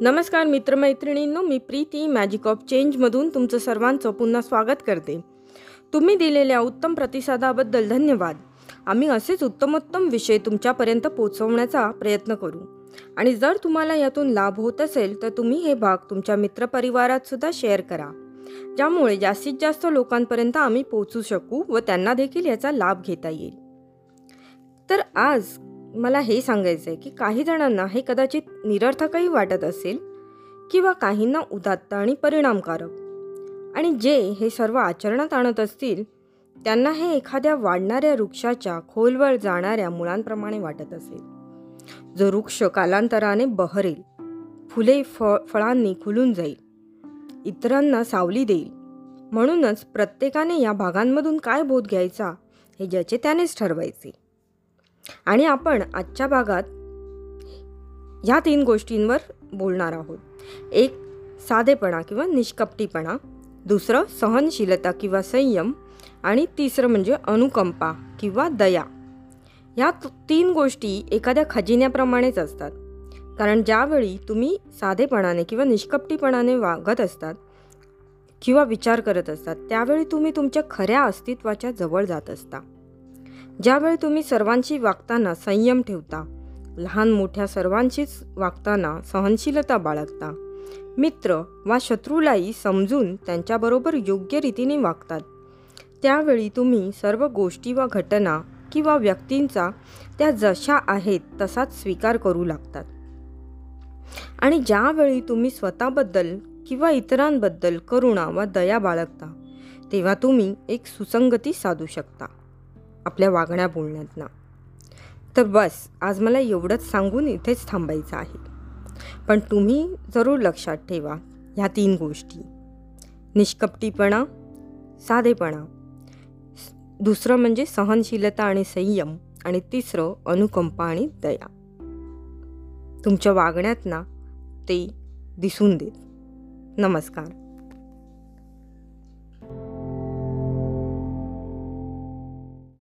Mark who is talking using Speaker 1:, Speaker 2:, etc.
Speaker 1: नमस्कार मित्रमैत्रिणींनो मी प्रीती मॅजिक ऑफ चेंजमधून तुमचं सर्वांचं पुन्हा स्वागत करते. तुम्ही दिलेल्या उत्तम प्रतिसादाबद्दल धन्यवाद. आम्ही असेच उत्तमोत्तम विषय तुमच्यापर्यंत पोचवण्याचा प्रयत्न करू. आणि जर तुम्हाला यातून लाभ होत असेल तर तुम्ही हे भाग तुमच्या मित्रपरिवारात सुद्धा शेअर करा. ज्यामुळे जास्तीत जास्त लोकांपर्यंत आम्ही पोचू शकू व त्यांना देखील याचा लाभ घेता येईल. तर आज मला हे सांगायचं आहे की काही जणांना हे कदाचित निरर्थकही वाटत असेल किंवा काहींना उदात्त आणि परिणामकारक. आणि जे हे सर्व आचरणात आणत असतील त्यांना हे एखाद्या वाढणाऱ्या वृक्षाच्या खोलवर जाणाऱ्या मुळांप्रमाणे वाटत असेल. जो वृक्ष कालांतराने बहरेल फुले फळ फळांनी खुलून जाईल इतरांना सावली देईल. म्हणूनच प्रत्येकाने या भागांमधून काय बोध घ्यायचा हे ज्याचे त्यानेच ठरवायचे. आणि आपण आजच्या भागात ह्या तीन गोष्टींवर बोलणार आहोत. एक साधेपणा किंवा निष्कपटीपणा. दुसरं सहनशीलता किंवा संयम. आणि तिसरं म्हणजे अनुकंपा किंवा दया. ह्या तीन गोष्टी एखाद्या खजिन्याप्रमाणेच असतात. कारण ज्यावेळी तुम्ही साधेपणाने किंवा निष्कपटीपणाने वागत असतात किंवा विचार करत असतात त्यावेळी तुम्ही तुमच्या खऱ्या अस्तित्वाच्या जवळ जात असता. ज्यावेळी तुम्ही सर्वांशी वागताना संयम ठेवता लहान मोठ्या सर्वांशीच वागताना सहनशीलता बाळगता. मित्र वा शत्रूलाही समजून त्यांच्याबरोबर योग्य रीतीने वागतात. त्यावेळी तुम्ही सर्व गोष्टी वा घटना किंवा व्यक्तींचा त्या जशा आहेत तसाच स्वीकार करू लागतात. आणि ज्यावेळी तुम्ही स्वतःबद्दल किंवा इतरांबद्दल करुणा वा दया बाळगता तेव्हा तुम्ही एक सुसंगती साधू शकता. आपल्या वागण्या बोलण्यातनं तर बस आज मला एवढंच सांगून इथेच थांबायचं आहे. पण तुम्ही जरूर लक्षात ठेवा ह्या तीन गोष्टी. निष्कपटीपणा साधेपणा. दुसरं म्हणजे सहनशीलता आणि संयम. आणि तिसरं अनुकंपा आणि दया. तुमच्या वागण्यात ना ते दिसून देत. नमस्कार.